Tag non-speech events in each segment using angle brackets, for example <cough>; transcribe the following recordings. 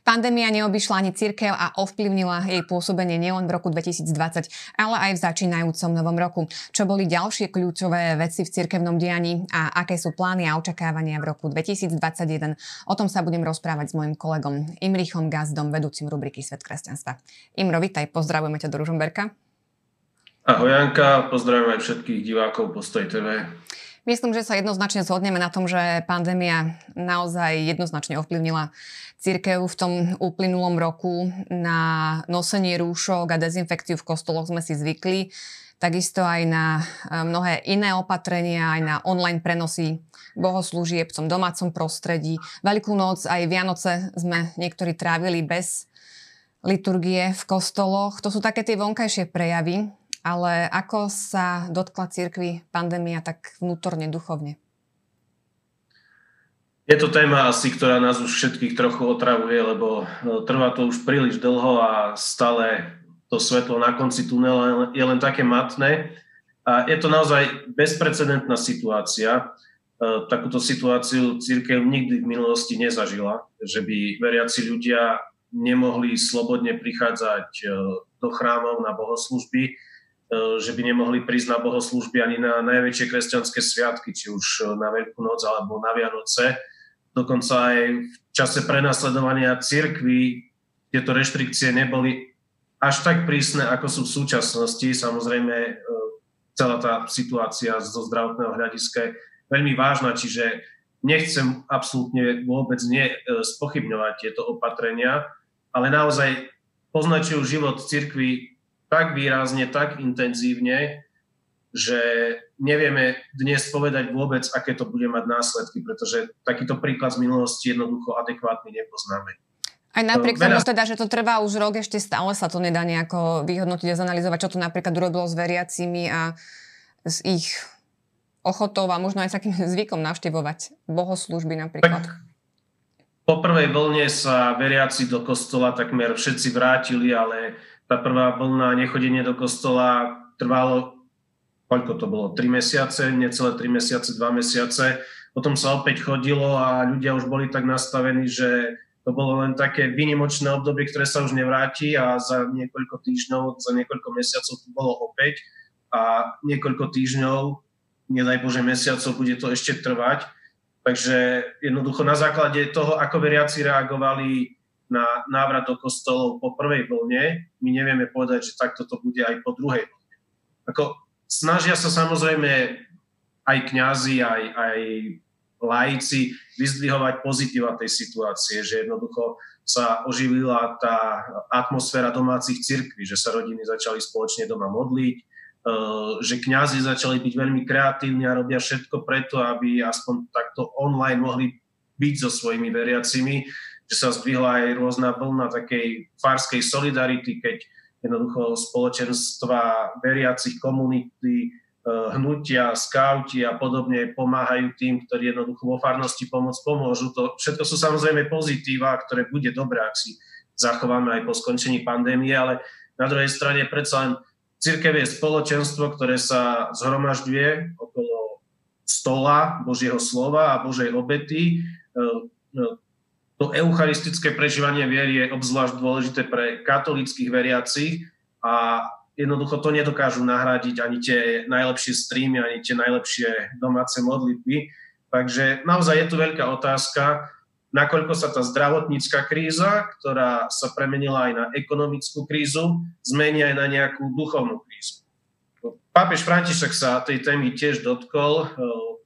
Pandémia neobyšla ani cirkev a ovplyvnila jej pôsobenie nielen v roku 2020, ale aj v začínajúcom novom roku. Čo boli ďalšie kľúčové veci v cirkevnom dianí a aké sú plány a očakávania v roku 2021? O tom sa budem rozprávať s mojim kolegom Imrichom Gazdom, vedúcim rubriky Svet kresťanstva. Imro, vitaj, pozdravujeme ťa do Ružomberka. Ahoj Janka, pozdravujem aj všetkých divákov Postoj TV. Myslím, že sa jednoznačne zhodneme na tom, že pandémia naozaj jednoznačne ovplyvnila církev v tom uplynulom roku. Na nosenie rúšok a dezinfekciu v kostoloch sme si zvykli. Takisto aj na e, mnohé iné opatrenia, aj na online prenosy bohoslúžieb v tom domácom prostredí. Veľkú noc aj Vianoce sme niektorí trávili bez liturgie v kostoloch. To sú také tie vonkajšie prejavy ale ako sa dotkla cirkvi pandémia tak vnútorne, duchovne? Je to téma asi, ktorá nás už všetkých trochu otravuje, lebo no, trvá to už príliš dlho a stále to svetlo na konci tunela je len také matné. A je to naozaj bezprecedentná situácia. E, takúto situáciu církev nikdy v minulosti nezažila, že by veriaci ľudia nemohli slobodne prichádzať e, do chrámov na bohoslužby, že by nemohli prísť na bohoslužby ani na najväčšie kresťanské sviatky, či už e, na Veľkú noc alebo na Vianoce. Dokonca aj v čase prenasledovania cirkví tieto reštrikcie neboli až tak prísne, ako sú v súčasnosti. Samozrejme, e, celá tá situácia zo zdravotného hľadiska je veľmi vážna, čiže nechcem absolútne vôbec spochybňovať tieto opatrenia, ale naozaj poznačujú život cirkvi tak výrazne, tak intenzívne, že nevieme dnes povedať vôbec, aké to bude mať následky, pretože takýto príklad z minulosti jednoducho adekvátny nepoznáme. Aj napriek tomu teda, že to trvá už rok, ešte stále sa to nedá nejako vyhodnotiť a zanalizovať, čo to napríklad urobilo s veriacimi a s ich ochotou a možno aj takým <laughs> zvykom navštevovať bohoslužby napríklad. Tak po prvej vlne sa veriaci do kostola takmer všetci vrátili, ale tá prvá vlna nechodenie do kostola trvalo, koľko to bolo, 3 mesiace, necelé 3 mesiace, 2 mesiace. Potom sa opäť chodilo a ľudia už boli tak nastavení, že to bolo len také vynimočné obdobie, ktoré sa už nevráti a za niekoľko týždňov, za niekoľko mesiacov to bolo opäť a niekoľko týždňov, nedaj Bože mesiacov, bude to ešte trvať. Takže jednoducho na základe toho, ako veriaci reagovali na návrat do kostolov po prvej vlne. My nevieme povedať, že takto to bude aj po druhej vlne. Ako, snažia sa samozrejme aj kňazi, aj, aj laici vyzdvihovať pozitíva tej situácie, že jednoducho sa oživila tá atmosféra domácich cirkví, že sa rodiny začali spoločne doma modliť, e, že kňazi začali byť veľmi kreatívni a robia všetko preto, aby aspoň takto online mohli byť so svojimi veriacimi že sa zdvihla aj rôzna vlna takej farskej solidarity, keď jednoducho spoločenstva veriacich komunity, eh, hnutia, skauti a podobne pomáhajú tým, ktorí jednoducho vo farnosti pomoc pomôžu. To všetko sú samozrejme pozitíva, ktoré bude dobré, ak si zachováme aj po skončení pandémie, ale na druhej strane predsa len církev je spoločenstvo, ktoré sa zhromažďuje okolo stola Božieho slova a Božej obety eh, to eucharistické prežívanie viery je obzvlášť dôležité pre katolických veriacich a jednoducho to nedokážu nahradiť ani tie najlepšie streamy, ani tie najlepšie domáce modlitby. Takže naozaj je tu veľká otázka, nakoľko sa tá zdravotnícka kríza, ktorá sa premenila aj na ekonomickú krízu, zmení aj na nejakú duchovnú krízu. Pápež František sa tej témy tiež dotkol eh,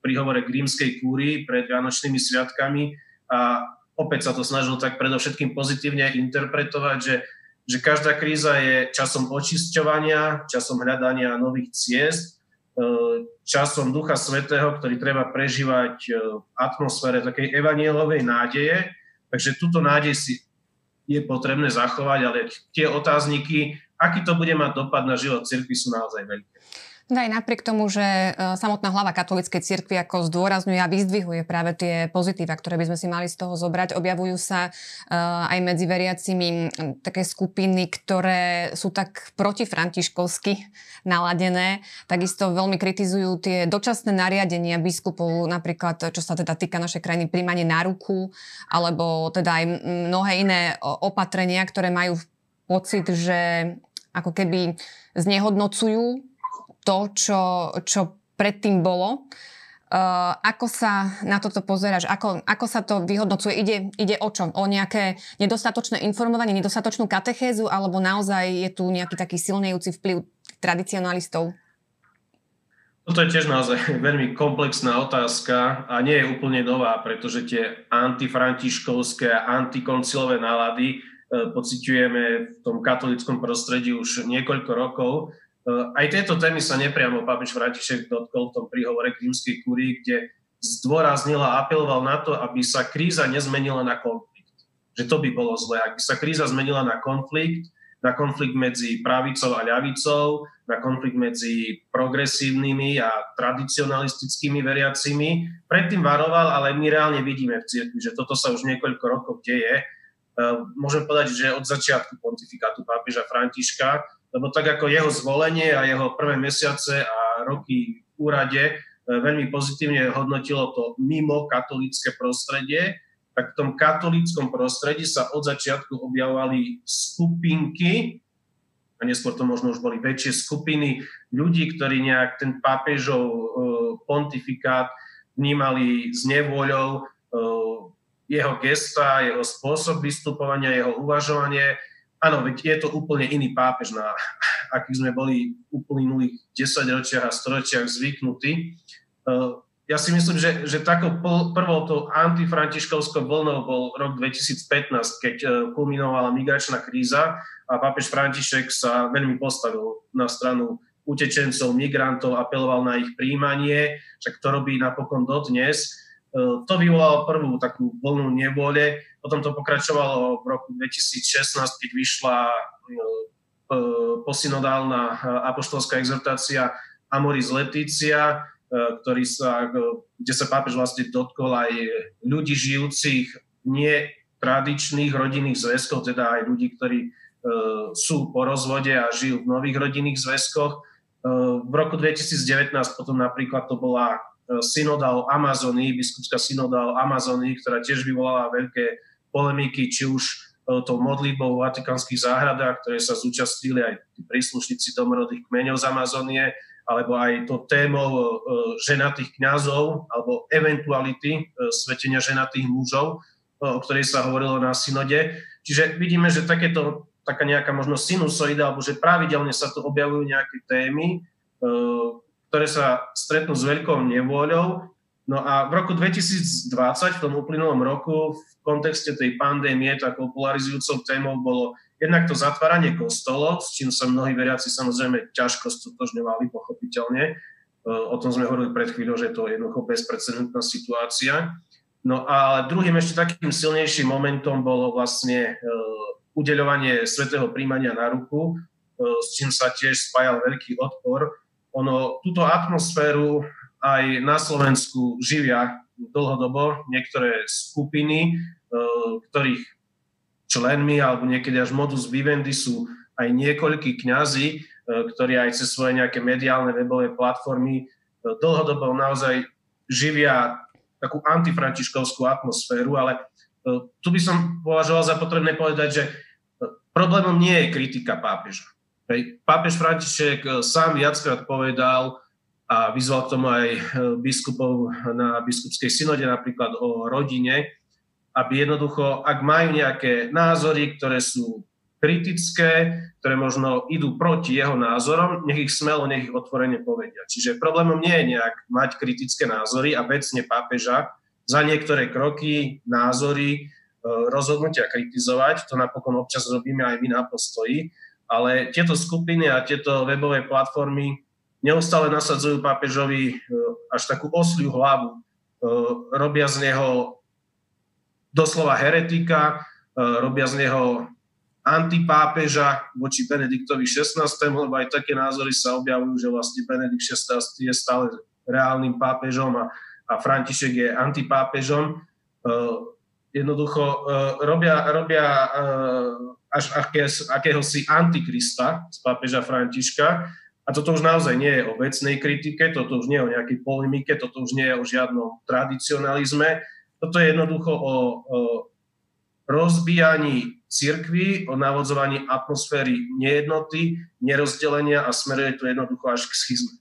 pri hovore k rímskej kúrii pred Vianočnými sviatkami a opäť sa to snažil tak predovšetkým pozitívne interpretovať, že, že každá kríza je časom očisťovania, časom hľadania nových ciest, e, časom Ducha Svetého, ktorý treba prežívať e, v atmosfére takej evanielovej nádeje. Takže túto nádej si je potrebné zachovať, ale tie otázniky, aký to bude mať dopad na život cirkvi, sú naozaj veľké. No aj napriek tomu, že e, samotná hlava katolíckej cirkvi ako zdôrazňuje a vyzdvihuje práve tie pozitíva, ktoré by sme si mali z toho zobrať, objavujú sa e, aj medzi veriacimi také skupiny, ktoré sú tak protifrantiškovsky naladené. Takisto veľmi kritizujú tie dočasné nariadenia biskupov, napríklad čo sa teda týka našej krajiny, príjmanie na ruku, alebo teda aj mnohé iné opatrenia, ktoré majú pocit, že ako keby znehodnocujú to, čo, čo predtým bolo. Uh, ako sa na toto pozeráš? Ako, ako sa to vyhodnocuje? Ide, ide o čo? O nejaké nedostatočné informovanie, nedostatočnú katechézu, alebo naozaj je tu nejaký taký silnejúci vplyv tradicionalistov? Toto je tiež naozaj <laughs> veľmi komplexná otázka a nie je úplne nová, pretože tie antifrantiškovské a antikoncilové nálady e, pociťujeme v tom katolickom prostredí už niekoľko rokov Eh, aj tieto témy sa nepriamo pápež František dotkol v tom príhovore k rímskej kúrii, kde zdôraznil a apeloval na to, aby sa kríza nezmenila na konflikt. Že to by bolo zlé. Ak by sa kríza zmenila na konflikt, na konflikt medzi pravicou a ľavicou, na konflikt medzi progresívnymi a tradicionalistickými veriacimi. Predtým varoval, ale my reálne vidíme v cirkvi, že toto sa už niekoľko rokov deje. Eh, môžem povedať, že od začiatku pontifikátu pápeža Františka lebo tak ako jeho zvolenie a jeho prvé mesiace a roky v úrade e, veľmi pozitívne hodnotilo to mimo katolické prostredie, tak v tom katolíckom prostredí sa od začiatku objavovali skupinky, a neskôr to možno už boli väčšie skupiny ľudí, ktorí nejak ten pápežov e, pontifikát vnímali s nevôľou, e, jeho gesta, jeho spôsob vystupovania, jeho uvažovanie áno, veď je to úplne iný pápež, na akých sme boli uplynulých 10 ročiach a storočiach zvyknutí. Eh, ja si myslím, že, že takou prvou tou antifrantiškovskou vlnou bol rok 2015, keď eh, kulminovala migračná kríza a pápež František sa veľmi postavil na stranu utečencov, migrantov, apeloval na ich príjmanie, však to robí napokon dodnes. Eh, to vyvolalo prvú takú vlnu nevôle potom to pokračovalo v roku 2016, keď vyšla e, posynodálna e, apoštolská exhortácia Amoris Leticia, e, ktorý sa, kde sa pápež vlastne dotkol aj ľudí žijúcich nie tradičných rodinných zväzkov, teda aj ľudí, ktorí sú po rozvode a žijú v nových rodinných zväzkoch. V roku 2019 potom napríklad to bola synoda o Amazonii, biskupská synoda Amazonii, ktorá tiež vyvolala veľké polemiky, či už e, tou modlitbou v vatikánskych záhradách, ktoré sa zúčastnili aj príslušníci domorodých kmeňov z Amazónie, alebo aj to témou e, ženatých kňazov, alebo eventuality e, svetenia ženatých mužov, o ktorej sa hovorilo na synode. Čiže vidíme, že takéto, taká nejaká možno sinusoida, alebo že pravidelne sa tu objavujú nejaké témy, ktoré sa stretnú s veľkou nevôľou No a v roku 2020, v tom uplynulom roku, v kontexte tej pandémie, takou polarizujúcou témou bolo jednak to zatváranie kostolov, s čím sa mnohí veriaci samozrejme ťažko stotožňovali, pochopiteľne. E, o tom sme hovorili pred chvíľou, že to je jednoducho bezprecedentná situácia. No a druhým ešte takým silnejším momentom bolo vlastne e, udeľovanie svetého príjmania na ruku, e, s čím sa tiež spájal veľký odpor. Ono túto atmosféru aj na Slovensku živia dlhodobo niektoré skupiny, e, ktorých členmi alebo niekedy až modus vivendi sú aj niekoľkí kňazi, e, ktorí aj cez svoje nejaké mediálne webové platformy e, dlhodobo naozaj živia takú antifrantiškovskú atmosféru, ale tu by som považoval za potrebné povedať, že problémom nie je kritika pápeža. Pápež František sám viackrát povedal, a vyzval k tomu aj e, biskupov na biskupskej synode napríklad o rodine, aby jednoducho, ak majú nejaké názory, ktoré sú kritické, ktoré možno idú proti jeho názorom, nech ich smelo, nech ich otvorene povedia. Čiže problémom nie je nejak mať kritické názory a vecne pápeža za niektoré kroky, názory, e, rozhodnutia kritizovať. To napokon občas robíme aj my na postoji. Ale tieto skupiny a tieto webové platformy neustále nasadzujú pápežovi e, až takú osliu hlavu. E, robia z neho doslova heretika, e, robia z neho antipápeža voči Benediktovi XVI, lebo aj také názory sa objavujú, že vlastne Benedikt XVI je stále reálnym pápežom a, a František je antipápežom. Jednoducho robia, robia až aké, akéhosi antikrista z pápeža Františka. A toto už naozaj nie je o vecnej kritike, toto už nie je o nejakej polemike, toto už nie je o žiadnom tradicionalizme. Toto je jednoducho o, o rozbíjaní cirkvi, o navodzovaní atmosféry nejednoty, nerozdelenia a smeruje to jednoducho až k schizme.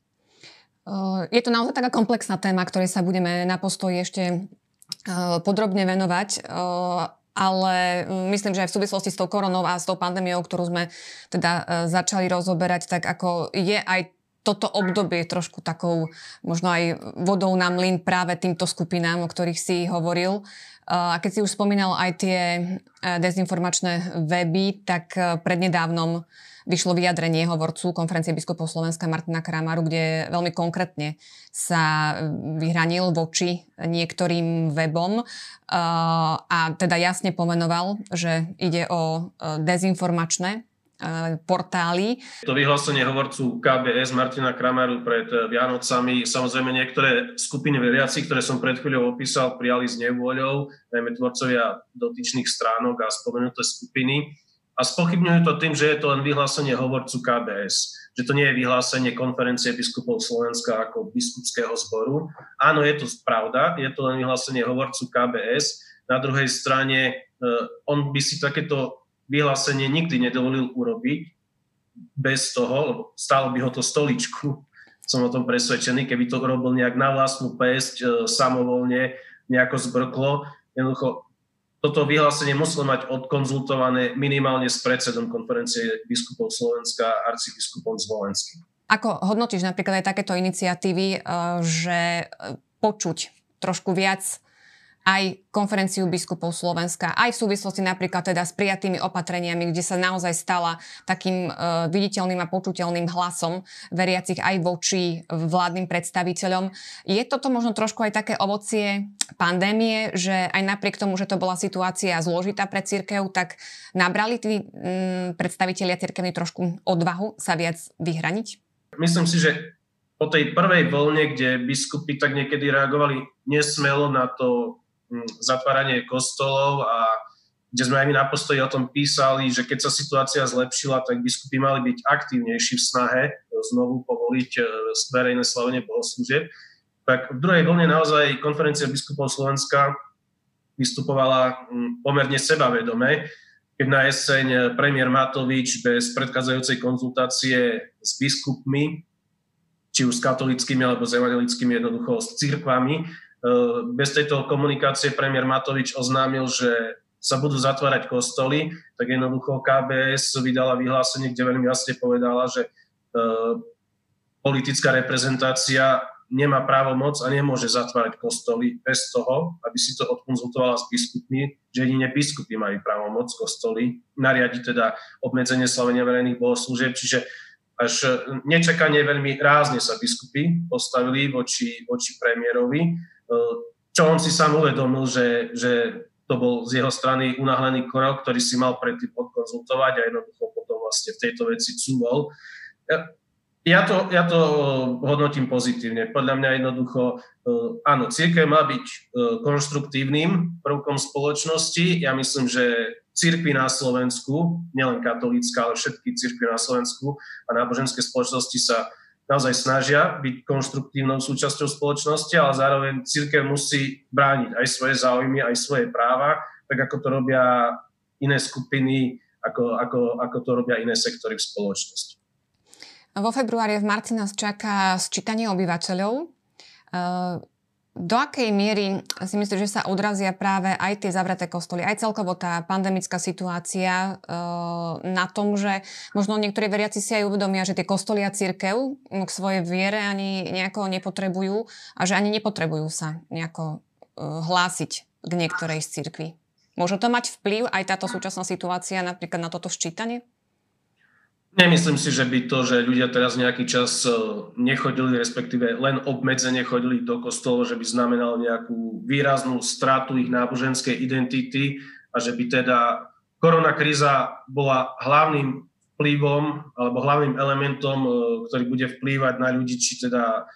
Je to naozaj taká komplexná téma, ktorej sa budeme na postoji ešte podrobne venovať, ale myslím, že aj v súvislosti s tou koronou a s tou pandémiou, ktorú sme teda začali rozoberať, tak ako je aj toto obdobie trošku takou možno aj vodou na mlyn práve týmto skupinám, o ktorých si hovoril. A keď si už spomínal aj tie e, dezinformačné weby, tak e, prednedávnom vyšlo vyjadrenie hovorcu konferencie biskupov Slovenska Martina Kramaru, kde veľmi konkrétne sa vyhranil voči niektorým webom a teda jasne pomenoval, že ide o e, dezinformačné portály. To vyhlásenie hovorcu KBS Martina Kramaru pred Vianocami, samozrejme niektoré skupiny veriaci, ktoré som pred chvíľou opísal, prijali s nevôľou, najmä tvorcovia dotyčných stránok a spomenuté skupiny. A spochybňujú to tým, že je to len vyhlásenie hovorcu KBS, že to nie je vyhlásenie konferencie biskupov Slovenska ako biskupského zboru. Áno, je to pravda, je to len vyhlásenie hovorcu KBS. Na druhej strane eh, on by si takéto vyhlásenie nikdy nedovolil urobiť bez toho, lebo stálo by ho to stoličku, som o tom presvedčený, keby to urobil nejak na vlastnú pesť, e, samovolne, nejako zbrklo. Jednoducho, toto vyhlásenie muselo mať odkonzultované minimálne s predsedom konferencie biskupov Slovenska, arcibiskupom Zvolenským. Ako hodnotíš napríklad aj takéto iniciatívy, e, že e, počuť trošku viac aj konferenciu biskupov Slovenska, aj v súvislosti napríklad teda s prijatými opatreniami, kde sa naozaj stala takým uh, viditeľným a počuteľným hlasom veriacich aj voči vládnym predstaviteľom. Je toto možno trošku aj také ovocie pandémie, že aj napriek tomu, že to bola situácia zložitá pre církev, tak nabrali tí um, predstavitelia církevnej trošku odvahu sa viac vyhraniť? Myslím si, že po tej prvej vlne, kde biskupy tak niekedy reagovali nesmelo na to zatváranie kostolov a kde sme aj my na postoji o tom písali, že keď sa situácia zlepšila, tak biskupy mali byť aktívnejší v snahe znovu povoliť e, verejné slavenie bohoslúžieb. Tak v druhej vlne naozaj konferencia biskupov Slovenska vystupovala pomerne sebavedome, keď na jeseň premiér Matovič bez predchádzajúcej konzultácie s biskupmi, či už s katolickými alebo s evangelickými, jednoducho s církvami, bez tejto komunikácie premiér Matovič oznámil, že sa budú zatvárať kostoly, tak jednoducho KBS vydala vyhlásenie, kde veľmi jasne povedala, že eh, politická reprezentácia nemá právo moc a nemôže zatvárať kostoly bez toho, aby si to odkonzultovala s biskupmi, že jedine biskupy majú právo moc kostoly, nariadi teda obmedzenie slavenia verejných bohoslúžieb, čiže až nečakanie veľmi rázne sa biskupy postavili voči, voči premiérovi čo on si sám uvedomil, že, že to bol z jeho strany unáhlený krok, ktorý si mal predtým odkonzultovať a jednoducho potom vlastne v tejto veci cúvol. Ja to, ja to hodnotím pozitívne. Podľa mňa jednoducho, eh, áno, církev má byť eh, konštruktívnym prvkom spoločnosti. Ja myslím, že církvy na Slovensku, nielen katolícka, ale všetky církvy na Slovensku a náboženské spoločnosti sa naozaj snažia byť konštruktívnou súčasťou spoločnosti, ale zároveň církev musí brániť aj svoje záujmy, aj svoje práva, tak ako to robia iné skupiny, ako, ako, ako to robia iné sektory v spoločnosti. Vo februári v marci nás čaká sčítanie obyvateľov. Do akej miery si myslíš, že sa odrazia práve aj tie zavreté kostoly, aj celkovo tá pandemická situácia e, na tom, že možno niektorí veriaci si aj uvedomia, že tie kostoly a církev k svojej viere ani nejako nepotrebujú a že ani nepotrebujú sa nejako e, hlásiť k niektorej z církvy. Môže to mať vplyv aj táto súčasná situácia napríklad na toto ščítanie? Nemyslím si, že by to, že ľudia teraz nejaký čas e, nechodili, respektíve len obmedzene chodili do kostolov, že by znamenalo nejakú výraznú stratu ich náboženskej identity a že by teda korona kríza bola hlavným vplyvom alebo hlavným elementom, e, ktorý bude vplývať na ľudí, či teda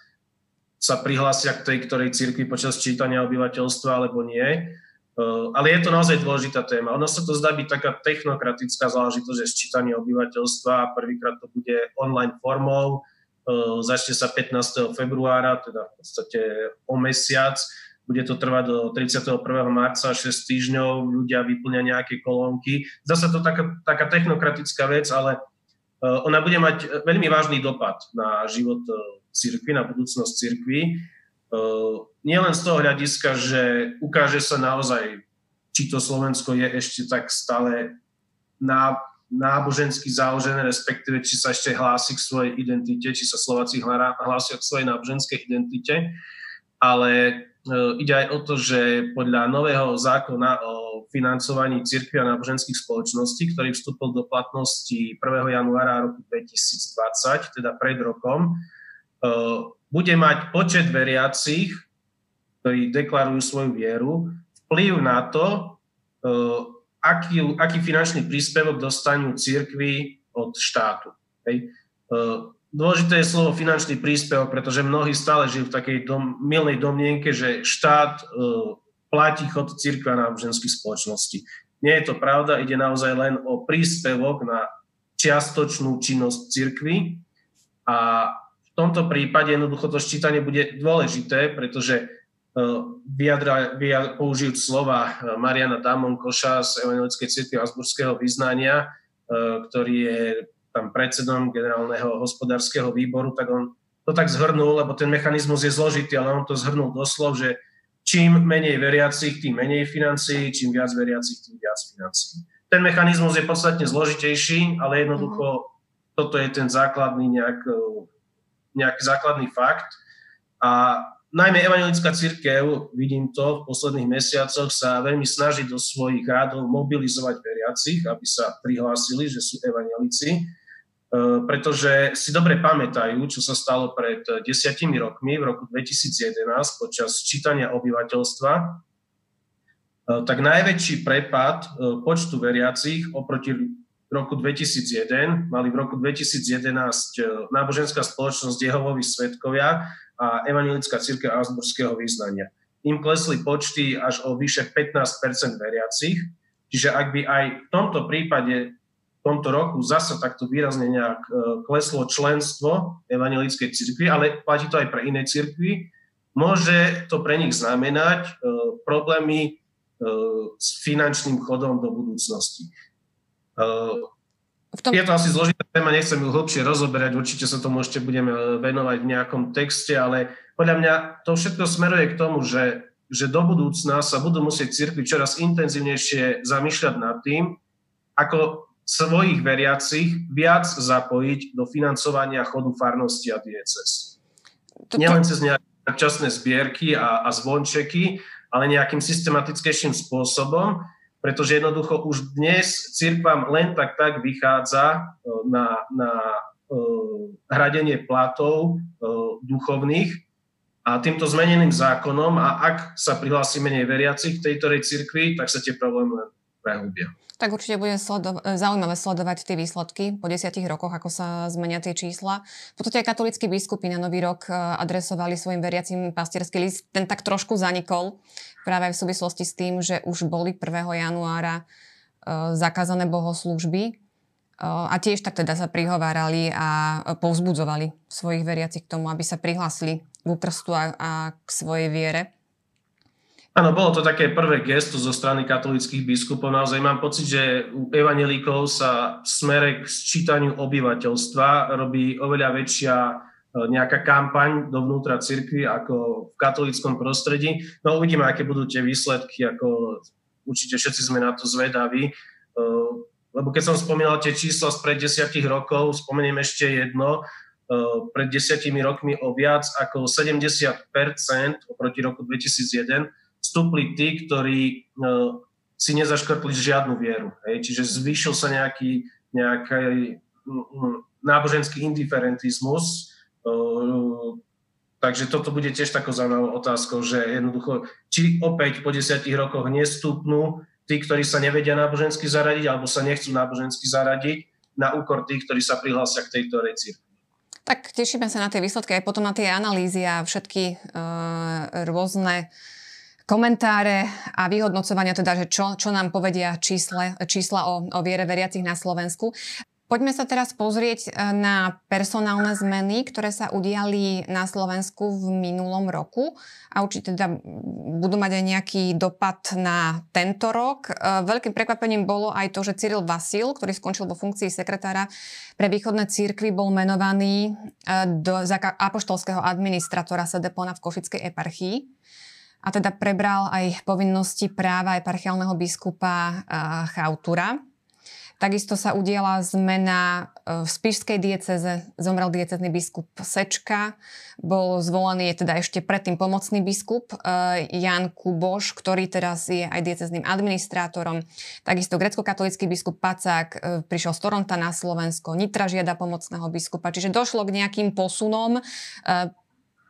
sa prihlásia k tej ktorej cirkvi počas čítania obyvateľstva alebo nie. E, ale je to naozaj dôležitá téma. Ono sa to zdá byť taká technokratická záležitosť, že sčítanie obyvateľstva prvýkrát to bude online formou, e, začne sa 15. februára, teda v podstate o mesiac bude to trvať do 31. marca, 6 týždňov, ľudia vyplňa nejaké kolónky. Zase to taká, taká technokratická vec, ale e, ona bude mať veľmi vážny dopad na život cirkvi, na budúcnosť cirkvi. E, nielen z toho hľadiska, že ukáže sa naozaj, či to Slovensko je ešte tak stále na nábožensky založené, respektíve či sa ešte hlási k svojej identite, či sa Slováci hlásia k svojej náboženskej identite, ale E, ide aj o to, že podľa nového zákona o financovaní cirkvi a náboženských spoločností, ktorý vstúpil do platnosti 1. januára roku 2020, teda pred rokom, e, bude mať počet veriacich, ktorí deklarujú svoju vieru, vplyv na to, e, aký, aký finančný príspevok dostanú cirkvi od štátu. Hej. Dôležité je slovo finančný príspevok, pretože mnohí stále žijú v takej dom, milnej domnienke, že štát e, platí chod církva náboženských spoločností. Nie je to pravda, ide naozaj len o príspevok na čiastočnú činnosť církvy a tomto prípade jednoducho to ščítanie bude dôležité, pretože e, vyjadra, vyjadra, použijúc slova e, Mariana Damonkoša z Evangelickej cirkvi Asburského vyznania, e, ktorý je tam predsedom generálneho hospodárskeho výboru, tak on to tak zhrnul, lebo ten mechanizmus je zložitý, ale on to zhrnul doslov, že čím menej veriacich, tým menej financií, čím viac veriacich, tým viac financií. Ten mechanizmus je podstatne zložitejší, ale jednoducho toto je ten základný nejak, nejaký základný fakt. A najmä evangelická církev, vidím to v posledných mesiacoch, sa veľmi snaží do svojich rádov mobilizovať veriacich, aby sa prihlásili, že sú evangelici Eh, pretože si dobre pamätajú, čo sa stalo pred desiatimi rokmi, v roku 2011, počas čítania obyvateľstva, eh, tak najväčší prepad počtu veriacich oproti roku 2001 mali v roku 2011 náboženská spoločnosť Jehovovi svetkovia a Evangelická církev Asburského význania. Im klesli počty až o vyše 15 veriacich, čiže ak by aj v tomto prípade tomto roku zasa takto výrazne nejak e, kleslo členstvo Evangelickej cirkvi, ale platí to aj pre iné cirkvy, môže to pre nich znamenať e, problémy e, s finančným chodom do budúcnosti. Tom... Je to asi zložitá téma, nechcem ju hlbšie rozoberať, určite sa tomu ešte budeme venovať v nejakom texte, ale podľa mňa to všetko smeruje k tomu, že, že do budúcna sa budú musieť cirkvi čoraz intenzívnejšie zamýšľať nad tým, ako svojich veriacich viac zapojiť do financovania chodu farnosti a dieces. Nielen cez nejaké časné zbierky a, a zvončeky, ale nejakým systematickejším spôsobom, pretože jednoducho už dnes cirkvám len tak tak vychádza e, na, na uh, hradenie platov uh, duchovných a týmto zmeneným zákonom a ak sa prihlási menej veriacich v tejto cirkvi, tak sa tie problémy prehlbia. Tak určite bude sledo- zaujímavé sledovať tie výsledky po desiatich rokoch, ako sa zmenia tie čísla. V podstate aj katolíckí biskupy na Nový rok e, adresovali svojim veriacim pastierský list. Ten tak trošku zanikol práve v súvislosti s tým, že už boli 1. januára e, zakázané bohoslúžby e, a tiež tak teda sa prihovárali a povzbudzovali svojich veriacich k tomu, aby sa prihlásili k úkrstu a, a k svojej viere. Áno, bolo to také prvé gesto zo strany katolických biskupov. Naozaj mám pocit, že u evanelíkov sa smere k sčítaniu obyvateľstva robí oveľa väčšia e, nejaká kampaň dovnútra cirkvi ako v katolickom prostredí. No uvidíme, aké budú tie výsledky, ako určite všetci sme na to zvedaví. E, lebo keď som spomínal tie čísla spred desiatich rokov, spomeniem ešte jedno, e, pred desiatimi rokmi o viac ako 70% oproti roku 2001 vstúpli tí, ktorí no, si nezaškrtli žiadnu vieru. Hej? Čiže zvýšil sa nejaký, nejaký náboženský indiferentizmus. Takže toto bude tiež takou zaujímavou otázkou, že jednoducho, či opäť po desiatich rokoch nestúpnú tí, ktorí sa nevedia nábožensky zaradiť alebo sa nechcú nábožensky zaradiť na úkor tých, ktorí sa prihlásia k tejto recírkvi. Tak tešíme sa na tie výsledky aj potom na tie analýzy a všetky e, rôzne komentáre a vyhodnocovania, teda, že čo, čo nám povedia čísle, čísla o, o viere veriacich na Slovensku. Poďme sa teraz pozrieť e, na personálne zmeny, ktoré sa udiali na Slovensku v minulom roku a určite teda budú mať aj nejaký dopad na tento rok. E, veľkým prekvapením bolo aj to, že Cyril Vasil, ktorý skončil vo funkcii sekretára pre východné církvy, bol menovaný e, do, za apoštolského administratora Sedepona v Košickej eparchii a teda prebral aj povinnosti práva eparchiálneho biskupa Chautura. Takisto sa udiela zmena e, v Spišskej dieceze, zomrel diecezný biskup Sečka, bol zvolený je teda ešte predtým pomocný biskup e, Jan Kuboš, ktorý teraz je aj diecezným administrátorom. Takisto grecko-katolický biskup Pacák prišiel z Toronta na Slovensko, Nitra žiada pomocného biskupa, čiže došlo k nejakým posunom.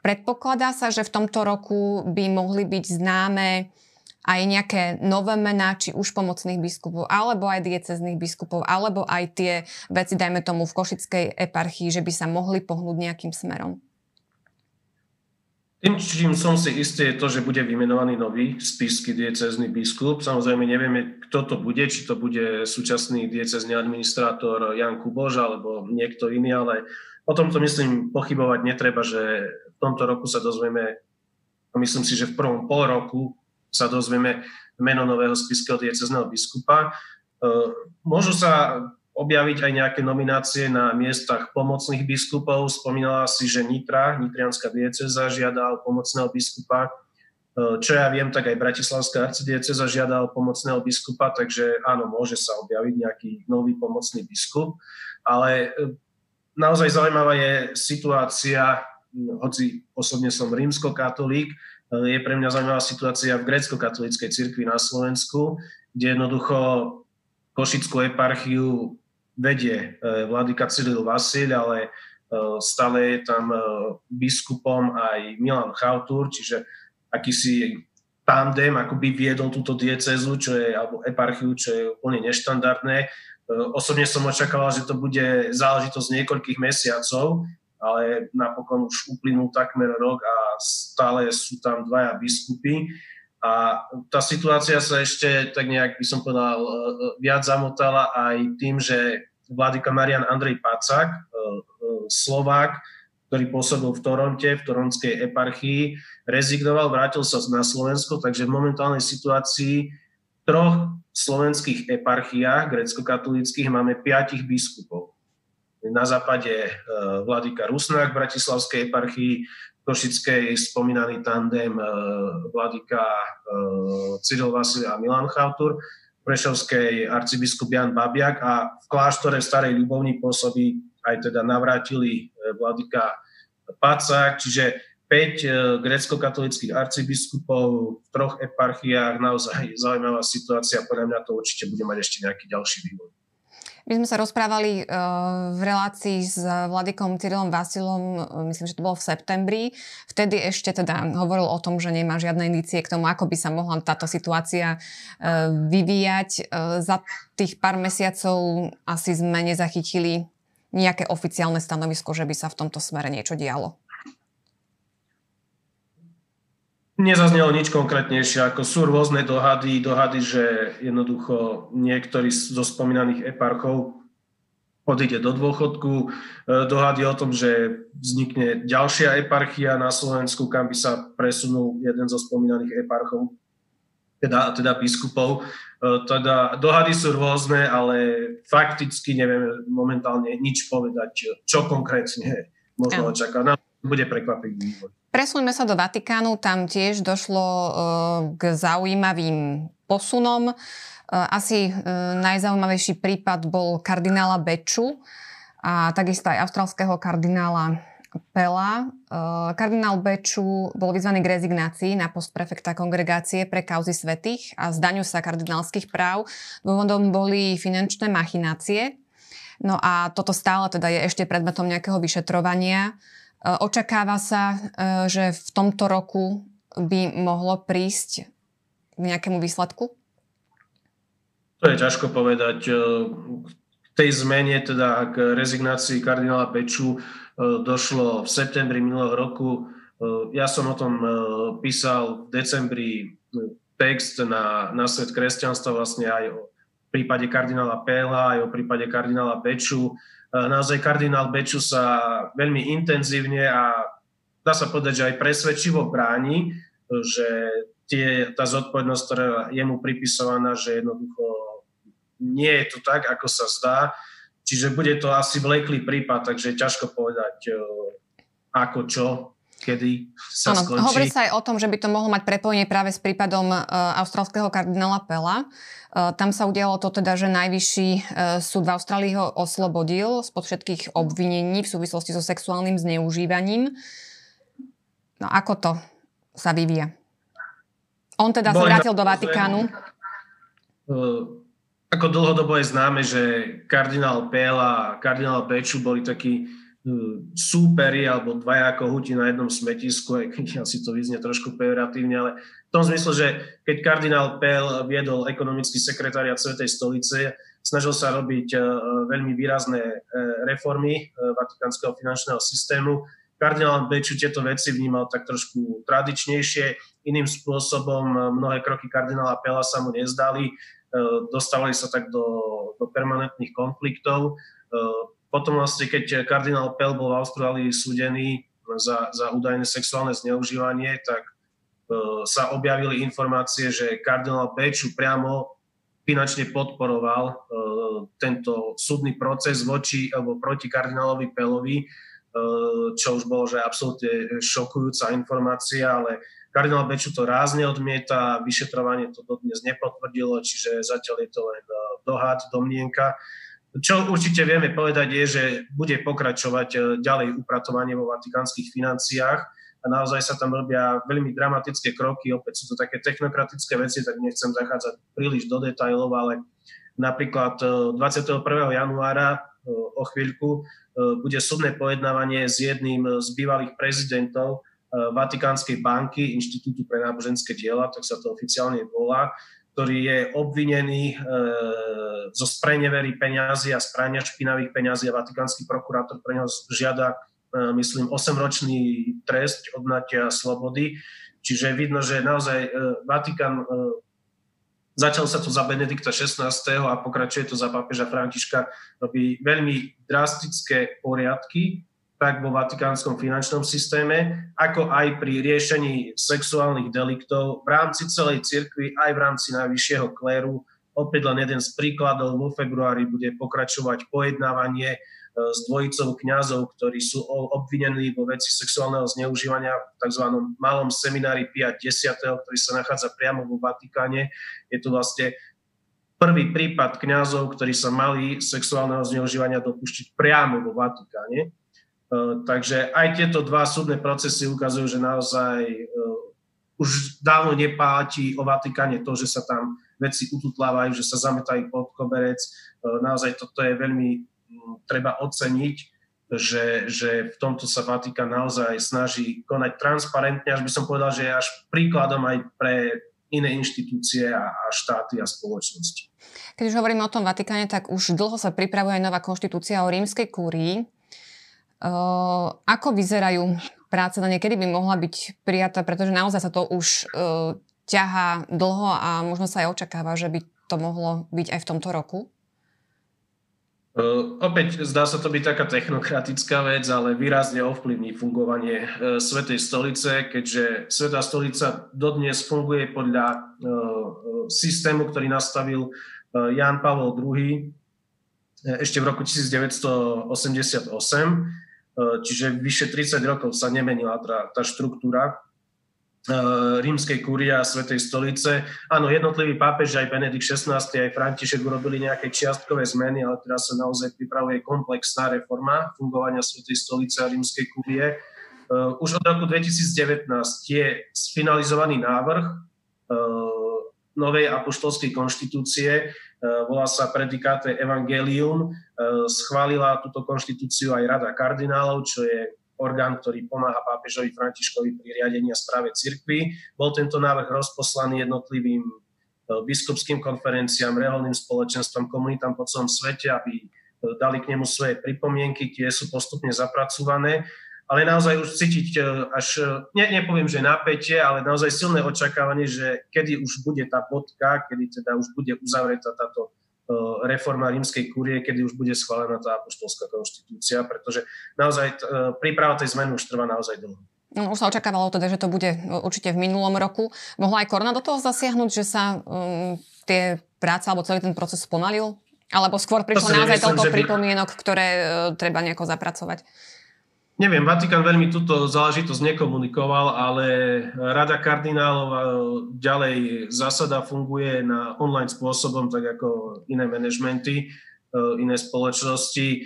Predpokladá sa, že v tomto roku by mohli byť známe aj nejaké nové mená, či už pomocných biskupov, alebo aj diecezných biskupov, alebo aj tie veci, dajme tomu v Košickej eparchii, že by sa mohli pohnúť nejakým smerom? Tým, čím som si istý, je to, že bude vymenovaný nový spišský diecezný biskup. Samozrejme nevieme, kto to bude, či to bude súčasný diecezný administrátor Jan Kubož alebo niekto iný, ale o tomto myslím pochybovať netreba, že v tomto roku sa dozvieme, myslím si, že v prvom pol roku sa dozvieme meno nového spiského diecezného biskupa. E, môžu sa objaviť aj nejaké nominácie na miestach pomocných biskupov. Spomínala si, že Nitra, Nitrianská dieceza, žiadal pomocného biskupa. E, čo ja viem, tak aj Bratislavská arcidieceza žiadal pomocného biskupa, takže áno, môže sa objaviť nejaký nový pomocný biskup. Ale e, naozaj zaujímavá je situácia, hoci osobne som rímskokatolík, je pre mňa zaujímavá situácia v grécko-katolíckej cirkvi na Slovensku, kde jednoducho Košickú eparchiu vedie e, vladyka Cyril Vasil, ale e, stále je tam biskupom aj Milan Chautur, čiže akýsi tandem akoby viedol túto diecezu, čo je, alebo eparchiu, čo je úplne neštandardné. Osobne som očakával, že to bude záležitosť niekoľkých mesiacov, ale napokon už uplynul takmer rok a stále sú tam dvaja biskupy. A tá situácia sa ešte, tak nejak by som povedal, e, e, viac zamotala aj tým, že vládyka Marian Andrej Pacák, e, Slovák, ktorý pôsobil v Toronte, v toronskej eparchii, rezignoval, vrátil sa na Slovensko, takže v momentálnej situácii v troch slovenských eparchiách grecko-katolických máme piatich biskupov na západe e, vladyka Rusnák Bratislavskej eparchii, Košickej spomínaný tandem e, vladyka e, Cyril Vasil a Milan Chautur, Prešovskej arcibiskup Jan Babiak a v kláštore v Starej Ľubovni pôsobí aj teda navrátili vladyka Pacák, čiže 5 grecko-katolických arcibiskupov v troch eparchiách, naozaj zaujímavá situácia, podľa mňa to určite bude mať ešte nejaký ďalší vývoj. My sme sa rozprávali uh, v relácii s Vladikom Cyrilom Vasilom, uh, myslím, že to bolo v septembri. Vtedy ešte teda hovoril o tom, že nemá žiadne indície k tomu, ako by sa mohla táto situácia uh, vyvíjať. Za tých pár mesiacov asi sme nezachytili nejaké oficiálne stanovisko, že by sa v tomto smere niečo dialo. Nezaznelo nič konkrétnejšie, ako sú rôzne dohady, dohady, že jednoducho niektorý zo spomínaných eparchov odíde do dôchodku, e, dohady o tom, že vznikne ďalšia eparchia na Slovensku, kam by sa presunul jeden zo spomínaných eparchov, teda, teda biskupov. E, teda dohady sú rôzne, ale fakticky nevieme momentálne nič povedať, čo konkrétne možno očakávať. Bude prekvapivý vývoj. Presuňme sa do Vatikánu, tam tiež došlo uh, k zaujímavým posunom. Uh, asi uh, najzaujímavejší prípad bol kardinála Beču a takisto aj australského kardinála Pela. Kardinál Beču bol vyzvaný k rezignácii na post prefekta kongregácie pre kauzy svetých a zdaniu sa kardinálskych práv. Dôvodom boli finančné machinácie. No a toto stále teda je ešte predmetom nejakého vyšetrovania. E, očakáva sa, e, že v tomto roku by mohlo prísť k nejakému výsledku? To je ťažko povedať. K tej zmene, teda k rezignácii kardinála Peču došlo v septembri minulého roku. Ja som o tom písal v decembri text na, na svet kresťanstva vlastne aj o prípade kardinála Péla, aj o prípade kardinála Beču. Naozaj kardinál Beču sa veľmi intenzívne a dá sa povedať, že aj presvedčivo bráni, že tie, tá zodpovednosť, ktorá je mu pripisovaná, že jednoducho nie je to tak, ako sa zdá. Čiže bude to asi vleklý prípad, takže ťažko povedať, ako čo, kedy sa ano, skončí. Hovorí sa aj o tom, že by to mohlo mať prepojenie práve s prípadom uh, australského kardinála Pela. Uh, tam sa udialo to teda, že najvyšší uh, súd v Austrálii ho oslobodil spod všetkých obvinení v súvislosti so sexuálnym zneužívaním. No ako to sa vyvíja? On teda sa vrátil do Vatikánu. Uh, ako dlhodobo je známe, že kardinál Pell a kardinál Beču boli takí súperi alebo dvaja kohúti na jednom smetisku, aj keď asi to vyznie trošku pejoratívne, ale v tom zmysle, že keď kardinál Pell viedol ekonomický sekretariat Svetej stolice, snažil sa robiť uh, veľmi výrazné reformy vatikánskeho finančného systému, Kardinál Beču tieto veci vnímal tak trošku tradičnejšie, iným spôsobom mnohé kroky kardinála Pela sa mu nezdali, e, dostávali sa tak do, do permanentných konfliktov. E, potom vlastne, keď kardinál Pel bol v Austrálii súdený za, za údajné sexuálne zneužívanie, tak e, sa objavili informácie, že kardinál Beču priamo finančne podporoval tento súdny proces voči alebo proti kardinálovi Pelovi, Eh, čo už bolo, že absolútne šokujúca informácia, ale kardinál Beču to rázne odmieta, vyšetrovanie to dodnes nepotvrdilo, čiže zatiaľ je to len eh, dohad, domnienka. Čo určite vieme povedať je, že bude pokračovať eh, ďalej upratovanie vo vatikánskych financiách a naozaj sa tam robia veľmi dramatické kroky, opäť sú to také technokratické veci, tak nechcem zachádzať príliš do detajlov, ale napríklad 21. januára o chvíľku bude súdne pojednávanie s jedným z bývalých prezidentov Vatikánskej banky, Inštitútu pre náboženské diela, tak sa to oficiálne volá, ktorý je obvinený e, zo sprenevery peňazí a sprania špinavých peňazí a vatikánsky prokurátor pre neho žiada, myslím, 8-ročný trest odnatia slobody. Čiže vidno, že naozaj Vatikán Začal sa to za Benedikta XVI. a pokračuje to za pápeža Františka. Robí veľmi drastické poriadky, tak vo vatikánskom finančnom systéme, ako aj pri riešení sexuálnych deliktov v rámci celej cirkvi, aj v rámci najvyššieho kléru. Opäť len jeden z príkladov, vo februári bude pokračovať pojednávanie s dvojicou kňazov, ktorí sú obvinení vo veci sexuálneho zneužívania v tzv. malom seminári 5 10., ktorý sa nachádza priamo vo Vatikáne. Je to vlastne prvý prípad kňazov, ktorí sa mali sexuálneho zneužívania dopúšťať priamo vo Vatikáne. E, takže aj tieto dva súdne procesy ukazujú, že naozaj e, už dávno nepáti o Vatikáne to, že sa tam veci ututlávajú, že sa zametajú pod koberec. E, naozaj toto je veľmi treba oceniť, že, že v tomto sa Vatikán naozaj snaží konať transparentne, až by som povedal, že je až príkladom aj pre iné inštitúcie a, štáty a spoločnosti. Keď už hovoríme o tom Vatikáne, tak už dlho sa pripravuje nová konštitúcia o rímskej kúrii. Ako vyzerajú práce na niekedy by mohla byť prijatá, pretože naozaj sa to už uh, ťahá dlho a možno sa aj očakáva, že by to mohlo byť aj v tomto roku? Uh, opäť zdá sa to byť taká technokratická vec, ale výrazne ovplyvní fungovanie uh, Svetej stolice, keďže Svetá stolica dodnes funguje podľa uh, systému, ktorý nastavil Jan Pavel II ešte v roku 1988, čiže vyše 30 rokov sa nemenila tá, tá štruktúra Eh, rímskej kúrie a Svetej stolice. Áno, jednotliví pápeži, aj Benedikt XVI, aj František urobili nejaké čiastkové zmeny, ale teraz sa naozaj pripravuje komplexná reforma fungovania Svetej stolice a rímskej kúrie. Eh, už od roku 2019 je sfinalizovaný návrh novej apoštolskej konštitúcie, volá sa Predikáte Evangelium, schválila túto konštitúciu aj Rada kardinálov, čo je orgán, ktorý pomáha pápežovi Františkovi pri riadení a správe cirkvy. Bol tento návrh rozposlaný jednotlivým biskupským konferenciám, reholným spoločenstvom, komunitám po celom svete, aby dali k nemu svoje pripomienky, tie sú postupne zapracované ale naozaj už cítiť e, až, e, ne, nepoviem, že napätie, ale naozaj silné očakávanie, že kedy už bude tá bodka, kedy teda už bude uzavretá táto e, reforma rímskej kurie, kedy už bude schválená tá apoštolská konštitúcia, pretože naozaj príprava tej zmeny už trvá naozaj dlho. No, už sa očakávalo teda, že to bude určite v minulom roku. Mohla aj korona do toho zasiahnuť, že sa um, tie práce alebo celý ten proces spomalil? Alebo skôr prišlo naozaj toľko pripomienok, ktoré uh, treba nejako zapracovať? Neviem, Vatikán veľmi túto záležitosť nekomunikoval, ale Rada kardinálov ďalej zásada funguje na online spôsobom, tak ako iné manažmenty, e, iné spoločnosti. E,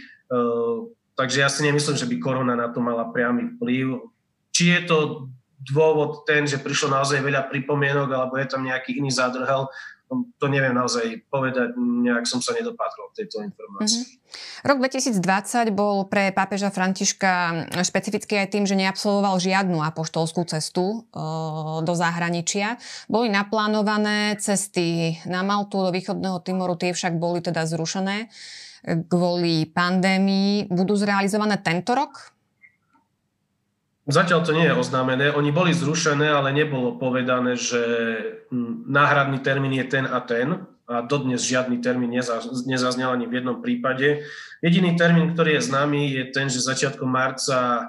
takže ja si nemyslím, že by korona na to mala priamy vplyv. Či je to dôvod ten, že prišlo naozaj veľa pripomienok, alebo je tam nejaký iný zádrhel, to neviem naozaj povedať, nejak som sa nedopatrol v tejto informácii. Mm-hmm. Rok 2020 bol pre pápeža Františka špecifický aj tým, že neabsolvoval žiadnu apoštolskú cestu e, do zahraničia. Boli naplánované cesty na Maltu, do východného Timoru, tie však boli teda zrušené kvôli pandémii. Budú zrealizované tento rok? Zatiaľ to nie je oznámené. Oni boli zrušené, ale nebolo povedané, že náhradný termín je ten a ten. A dodnes žiadny termín nezaznel ani v jednom prípade. Jediný termín, ktorý je známy, je ten, že začiatkom marca e,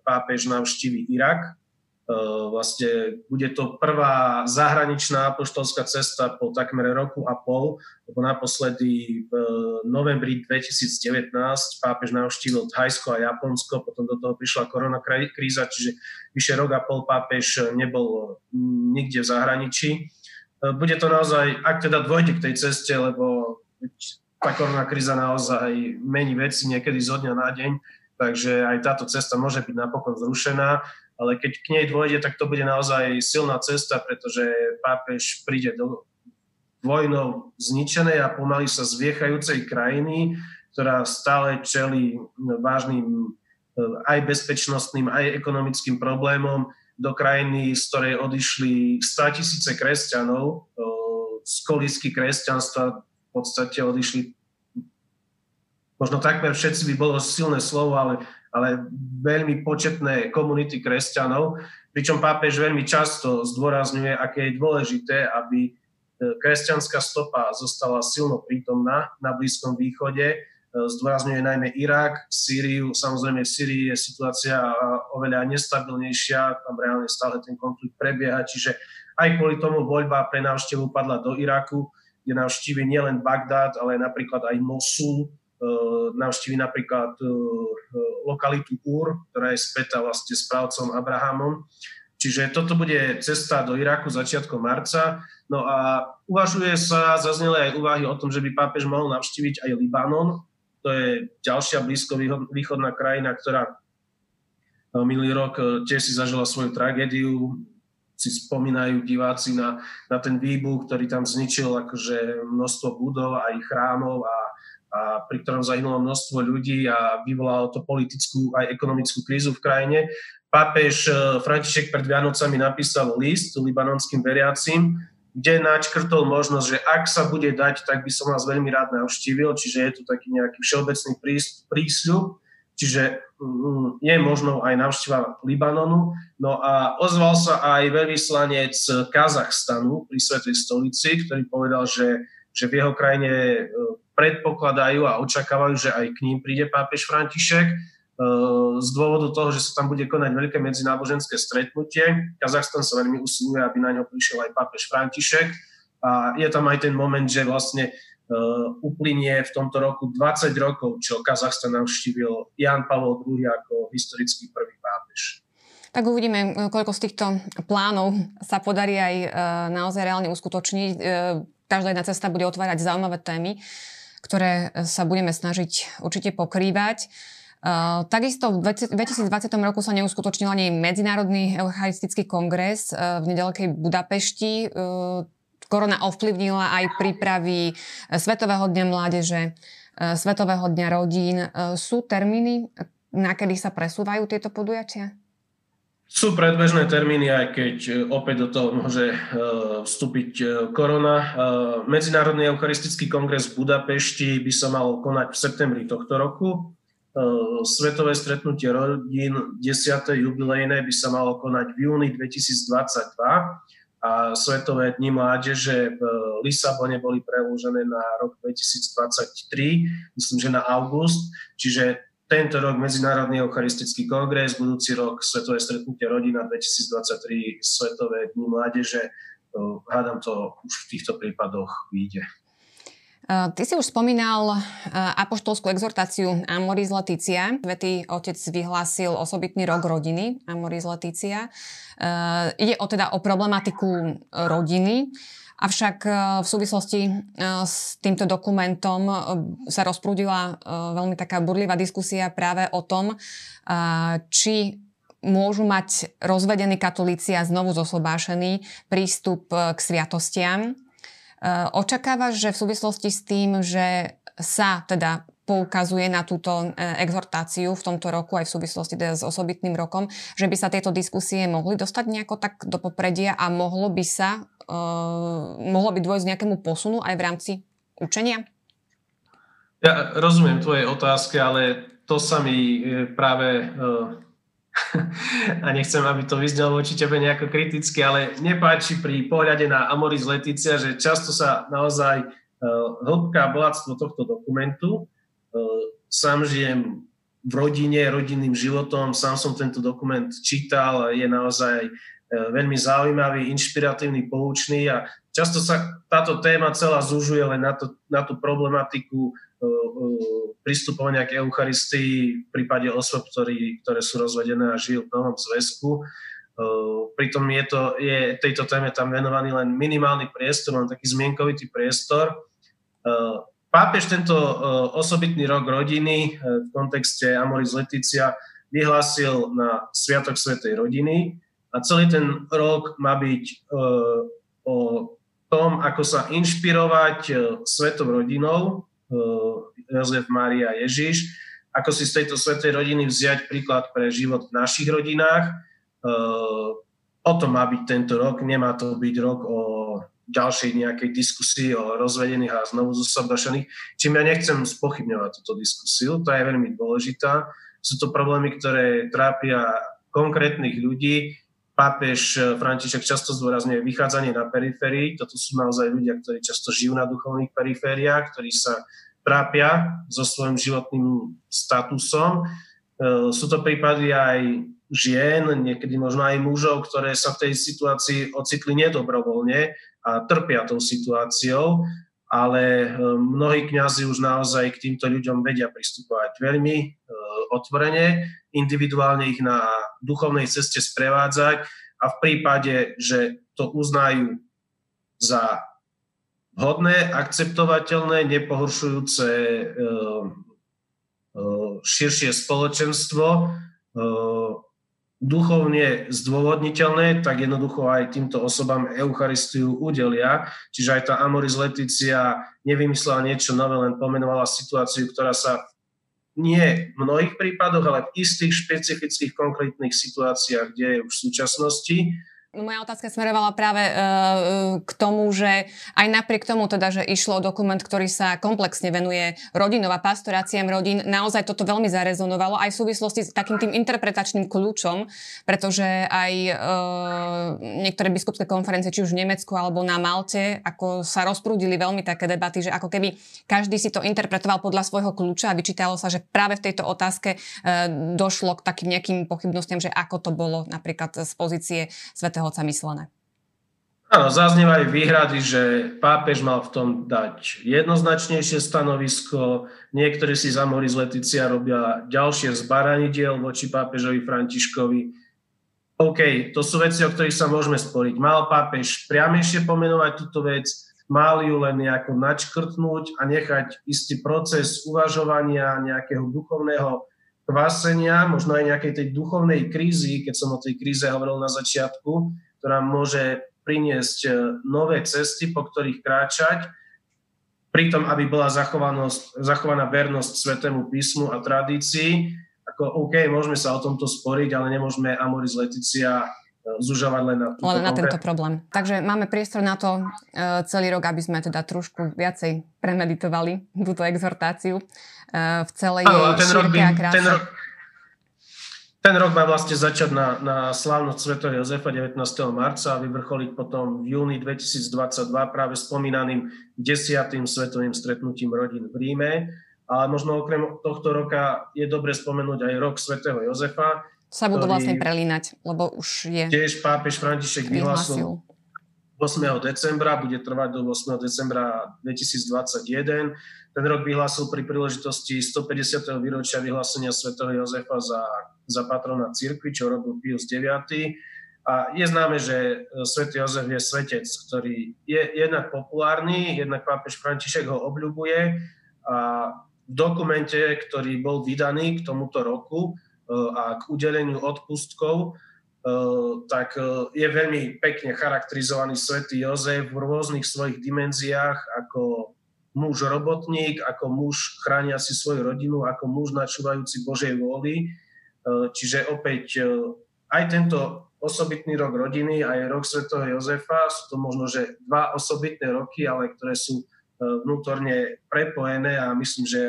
pápež navštívi Irak vlastne bude to prvá zahraničná apoštolská cesta po takmer roku a pol, lebo naposledy v novembri 2019 pápež navštívil Thajsko a Japonsko, potom do toho prišla korona kríza, čiže vyše rok a pol pápež nebol nikde v zahraničí. E, bude to naozaj, ak teda dôjde k tej ceste, lebo tá korona kríza naozaj mení veci niekedy zo dňa na deň, takže aj táto cesta môže byť napokon zrušená ale keď k nej dôjde, tak to bude naozaj silná cesta, pretože pápež príde do vojnou zničenej a pomaly sa zviechajúcej krajiny, ktorá stále čeli vážnym aj bezpečnostným, aj ekonomickým problémom do krajiny, z ktorej odišli 100 tisíce kresťanov, z kolísky kresťanstva v podstate odišli možno takmer všetci by bolo silné slovo, ale ale veľmi početné komunity kresťanov, pričom pápež veľmi často zdôrazňuje, aké je dôležité, aby e, kresťanská stopa zostala silno prítomná na Blízkom východe. E, zdôrazňuje najmä Irak, Sýriu. Samozrejme v Sýrii je situácia oveľa nestabilnejšia, tam reálne stále ten konflikt prebieha, čiže aj kvôli tomu voľba pre návštevu padla do Iraku, kde navštívi nielen Bagdád, ale napríklad aj Mosul, navštívi napríklad eh, lokalitu Ur, ktorá je spätá vlastne s právcom Abrahamom. Čiže toto bude cesta do Iraku začiatkom marca. No a uvažuje sa, zazneli aj úvahy o tom, že by pápež mohol navštíviť aj Libanon. To je ďalšia blízko východná krajina, ktorá eh, minulý rok tiež si zažila svoju tragédiu. Si spomínajú diváci na, na ten výbuch, ktorý tam zničil akože množstvo budov, aj chrámov a a pri ktorom zahynulo množstvo ľudí a vyvolalo to politickú aj ekonomickú krízu v krajine. Pápež e, František pred Vianocami napísal list libanonským veriacim, kde načkrtol možnosť, že ak sa bude dať, tak by som vás veľmi rád navštívil, čiže je tu taký nejaký všeobecný prísľub, čiže mm, je možno aj navštíva Libanonu. No a ozval sa aj veľvyslanec Kazachstanu pri Svetej stolici, ktorý povedal, že, že v jeho krajine e, predpokladajú a očakávajú, že aj k ním príde pápež František e, z dôvodu toho, že sa tam bude konať veľké medzináboženské stretnutie. Kazachstan sa veľmi usiluje, aby na ňo prišiel aj pápež František. A je tam aj ten moment, že vlastne uh, uplynie v tomto roku 20 rokov, čo Kazachstan navštívil Jan Pavel II ako historický prvý pápež. Tak uvidíme, koľko z týchto plánov sa podarí aj naozaj reálne uskutočniť. Každá jedna cesta bude otvárať zaujímavé témy ktoré sa budeme snažiť určite pokrývať. Uh, takisto v 2020 roku sa neuskutočnil ani Medzinárodný eucharistický kongres uh, v nedalekej Budapešti. Korona ovplyvnila aj prípravy Svetového dňa mládeže, Svetového dňa rodín. Sú termíny, na kedy sa presúvajú tieto podujatia? Sú predbežné termíny, aj keď e, opäť do toho môže e, vstúpiť e, korona. Medzinárodný eucharistický kongres v Budapešti by sa mal konať v septembri tohto roku. Svetové stretnutie rodín 10. jubilejné by sa malo konať v júni 2022 a Svetové dni mládeže v Lisabone boli preložené na rok 2023, myslím, že na august, čiže tento rok Medzinárodný eucharistický kongres, budúci rok Svetové stretnutie rodina 2023, Svetové dni mládeže. Hádam to už v týchto prípadoch vyjde. Ty si už spomínal apoštolskú exhortáciu Amoris Leticia. Svetý otec vyhlásil osobitný rok rodiny Amoris Leticia. Ide o teda o problematiku rodiny. Avšak e, v súvislosti e, s týmto dokumentom e, sa rozprúdila veľmi taká burlivá diskusia práve o tom, či môžu mať rozvedení katolíci a znovu zosobášený prístup k sviatostiam. Očakávaš, že v súvislosti s tým, že sa teda poukazuje na túto exhortáciu v tomto roku aj v súvislosti teda s osobitným rokom, že by sa tieto diskusie mohli dostať nejako tak do popredia a mohlo by sa uh, mohlo by dôjsť nejakému posunu aj v rámci učenia? Ja rozumiem tvoje otázky, ale to sa mi e, práve uh, <laughs> a nechcem, aby to vyznelo voči tebe nejako kriticky, ale nepáči pri pohľade na Amoris Leticia, že často sa naozaj hĺbka bohatstvo tohto dokumentu. Uh, sám žijem v rodine, rodinným životom, sám som tento dokument čítal, je naozaj E, veľmi zaujímavý, inšpiratívny, poučný a často sa táto téma celá zužuje len na, to, na tú problematiku uh, pristupovania k Eucharistii v prípade osôb, ktorý, ktoré sú rozvedené a žijú v novom zväzku. Pritom je, to, je tejto téme tam venovaný len minimálny priestor, len taký zmienkovitý priestor. Pápež tento uh, osobitný rok rodiny uh, v kontexte Amoris Leticia vyhlásil na Sviatok Svetej rodiny, a celý ten rok má byť uh, o tom, ako sa inšpirovať svetou rodinou, Jozef, Mária, Ježiš, ako si z tejto svetej rodiny vziať príklad pre život v našich rodinách. O tom má byť tento rok, nemá to byť rok o ďalšej nejakej diskusii o rozvedených a znovu zosobdašených, čím ja nechcem spochybňovať túto diskusiu, to je veľmi dôležitá. Sú to problémy, ktoré trápia konkrétnych ľudí, pápež František často zdôrazňuje vychádzanie na periférii. Toto sú naozaj ľudia, ktorí často žijú na duchovných perifériách, ktorí sa trápia so svojím životným statusom. Eh, sú to prípady aj žien, niekedy možno aj mužov, ktoré sa v tej situácii ocitli nedobrovoľne a trpia tou situáciou, ale eh, mnohí kňazi už naozaj k týmto ľuďom vedia pristupovať veľmi otvorene, individuálne ich na duchovnej ceste sprevádzať a v prípade, že to uznajú za hodné, akceptovateľné, nepohoršujúce e, e, širšie spoločenstvo, e, duchovne zdôvodniteľné, tak jednoducho aj týmto osobám Eucharistiu udelia. Čiže aj tá Amoris Leticia nevymyslela niečo nové, len pomenovala situáciu, ktorá sa nie v mnohých prípadoch, ale v istých špecifických konkrétnych situáciách, kde je už v súčasnosti. Moja otázka smerovala práve uh, k tomu, že aj napriek tomu teda, že išlo dokument, ktorý sa komplexne venuje rodinou a pastoráciám rodín, naozaj toto veľmi zarezonovalo aj v súvislosti s takým tým interpretačným kľúčom, pretože aj uh, niektoré biskupské konferencie, či už v Nemecku alebo na Malte, ako sa rozprúdili veľmi také debaty, že ako keby každý si to interpretoval podľa svojho kľúča a vyčítalo sa, že práve v tejto otázke uh, došlo k takým nejakým pochybnostiam, že ako to bolo napríklad z pozície svätého Otca myslené. Áno, zaznievajú výhrady, že pápež mal v tom dať jednoznačnejšie stanovisko. Niektorí si za Moris Leticia robia ďalšie zbaranidiel voči pápežovi Františkovi. OK, to sú veci, o ktorých sa môžeme sporiť. Mal pápež priamejšie pomenovať túto vec, mal ju len nejako načkrtnúť a nechať istý proces uvažovania nejakého duchovného kvásenia, možno aj nejakej tej duchovnej krízy, keď som o tej kríze hovoril na začiatku, ktorá môže priniesť e, nové cesty, po ktorých kráčať, pritom, aby bola zachovaná vernosť Svetému písmu a tradícii. Ako OK, môžeme sa o tomto sporiť, ale nemôžeme Amoris Leticia zužovať len na, len na tento problém. Takže máme priestor na to uh, celý rok, aby sme teda trošku viacej premeditovali túto exhortáciu v celej jej ten rok, by, a kráse. Ten rok, ten rok má vlastne začať na, na slávnosť Svetého Jozefa 19. marca a vyvrcholiť potom v júni 2022 práve spomínaným desiatým svetovým stretnutím rodín v Ríme. Ale možno okrem tohto roka je dobre spomenúť aj rok Svetého Jozefa, sa budú vlastne prelínať, lebo už je... Tiež pápež František vyhlásil 8. decembra, bude trvať do 8. decembra 2021. Ten rok vyhlásil pri príležitosti 150. výročia vyhlásenia svätého Jozefa za, za patrona cirkvi, čo robil Pius IX. A je známe, že svätý Jozef je svetec, ktorý je jednak populárny, jednak pápež František ho obľubuje a v dokumente, ktorý bol vydaný k tomuto roku, Eh, a k udeleniu odpustkov, eh, tak je veľmi pekne charakterizovaný svätý Jozef v rôznych svojich dimenziách ako muž robotník, ako muž chránia si svoju rodinu, ako muž načúvajúci Božej vôli. Čiže opäť aj tento osobitný rok rodiny, aj rok svätého Jozefa, sú to možno, že dva osobitné roky, ale ktoré sú vnútorne prepojené a myslím, že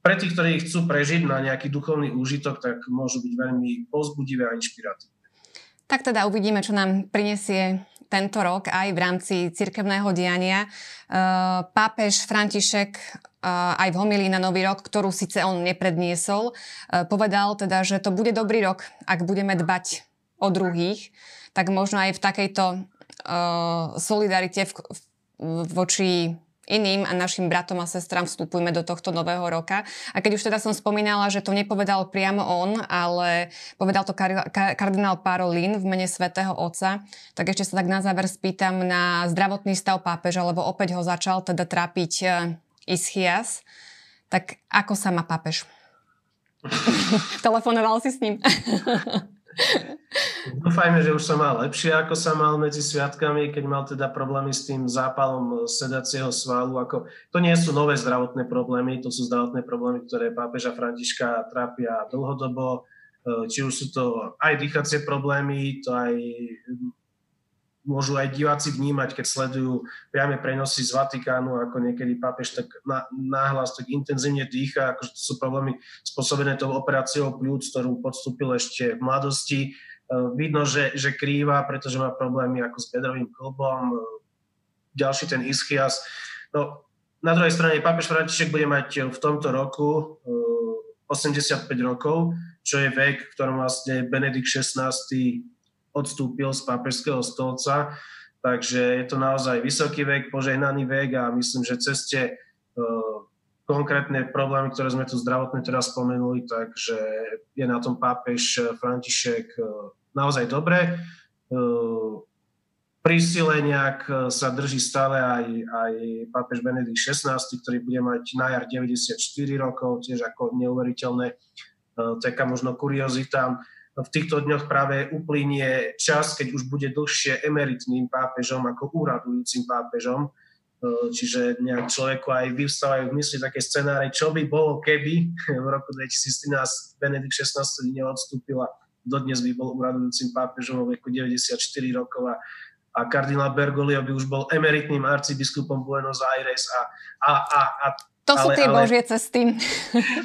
pre tých, ktorí chcú prežiť na nejaký duchovný úžitok, tak môžu byť veľmi pozbudivé a inšpiratívne. Tak teda uvidíme, čo nám prinesie tento rok aj v rámci cirkevného diania. Uh, pápež František uh, aj v homilii na Nový rok, ktorú síce on nepredniesol, uh, povedal teda, že to bude dobrý rok, ak budeme dbať o druhých, tak možno aj v takejto solidarite voči iným a našim bratom a sestram vstupujme do tohto nového roka. A keď už teda som spomínala, že to nepovedal priamo on, ale povedal to kar- kardinál Parolin v mene svätého Otca, tak ešte sa tak na záver spýtam na zdravotný stav pápeža, lebo opäť ho začal teda trápiť uh, Ischias. Tak ako sa má pápež? <laughs> Telefonoval si s ním? <laughs> <laughs> Dúfajme, že už sa mal lepšie, ako sa mal medzi sviatkami, keď mal teda problémy s tým zápalom sedacieho svalu. Ako, to nie sú nové zdravotné problémy, to sú zdravotné problémy, ktoré pápeža Františka trápia dlhodobo. Či už sú to aj dýchacie problémy, to aj môžu aj diváci vnímať, keď sledujú priame prenosy z Vatikánu, ako niekedy pápež tak náhlas, tak intenzívne dýcha, akože to sú problémy spôsobené tou operáciou pľúc, ktorú podstúpil ešte v mladosti. E, vidno, že, že krýva, pretože má problémy ako s bedrovým klbom, e, ďalší ten ischias. No, na druhej strane pápež František bude mať v tomto roku 85 e, rokov, čo je vek, v ktorom vlastne Benedikt XVI odstúpil z pápežského stolca, takže je to naozaj vysoký vek, požehnaný vek a myslím, že ceste uh, konkrétne problémy, ktoré sme tu zdravotne teraz spomenuli, takže je na tom pápež František uh, naozaj dobre. Pri sile nejak sa drží stále aj, aj pápež Benedikt XVI, ktorý bude mať na jar 94 rokov, tiež ako neuveriteľné, taká možno kuriozita v týchto dňoch práve uplynie čas, keď už bude dlhšie emeritným pápežom ako úradujúcim pápežom. E, čiže nejak človeku aj vyvstávajú v mysli také scenáre, čo by bolo, keby <laughs> v roku 2013 Benedikt XVI neodstúpil a dodnes by bol úradujúcim pápežom vo veku 94 rokov a, a kardinál Bergoglio by už bol emeritným arcibiskupom Buenos Aires a, a, a, a to sú ale, tie ale, božie cesty.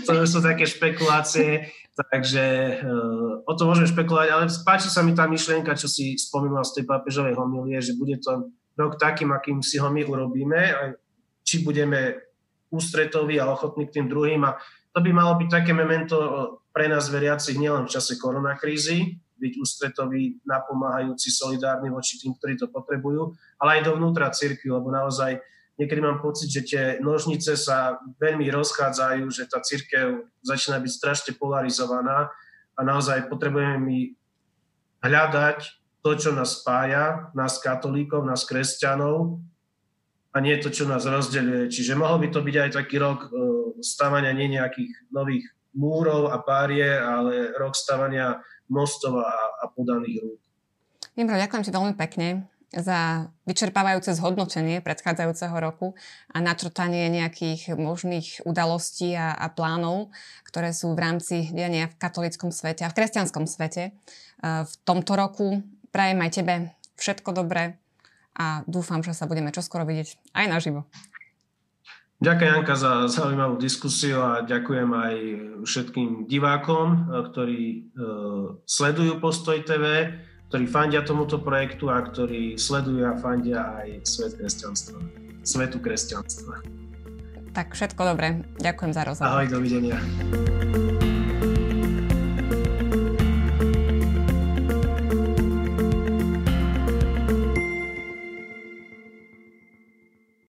To sú také špekulácie. Takže uh, o to môžeme špekulovať, ale páči sa mi tá myšlienka, čo si spomínal z tej pápežovej homilie, že bude to rok takým, akým si ho my urobíme, a či budeme ústretoví a ochotní k tým druhým. A to by malo byť také memento pre nás veriacich nielen v čase koronakrízy, byť ústretoví, napomáhajúci, solidárni voči tým, ktorí to potrebujú, ale aj dovnútra cirkvi, lebo naozaj niekedy mám pocit, že tie nožnice sa veľmi rozchádzajú, že tá církev začína byť strašne polarizovaná a naozaj potrebujeme my hľadať to, čo nás spája, nás katolíkov, nás kresťanov a nie to, čo nás rozdeľuje. Čiže mohol by to byť aj taký rok e, stavania nie nejakých nových múrov a párie, ale rok stavania mostov a, a podaných rúk. Dobre, ďakujem ti veľmi pekne za vyčerpávajúce zhodnotenie predchádzajúceho roku a načrtanie nejakých možných udalostí a, a plánov, ktoré sú v rámci diania v katolickom svete a v kresťanskom svete. V tomto roku prajem aj tebe všetko dobré a dúfam, že sa budeme čoskoro vidieť aj naživo. Ďakujem Janka za zaujímavú diskusiu a ďakujem aj všetkým divákom, ktorí e, sledujú Postoj TV ktorí fandia tomuto projektu a ktorí sledujú a fandia aj svet kresťanstva, svetu kresťanstva. Tak všetko dobré. Ďakujem za rozhovor. Ahoj, dovidenia.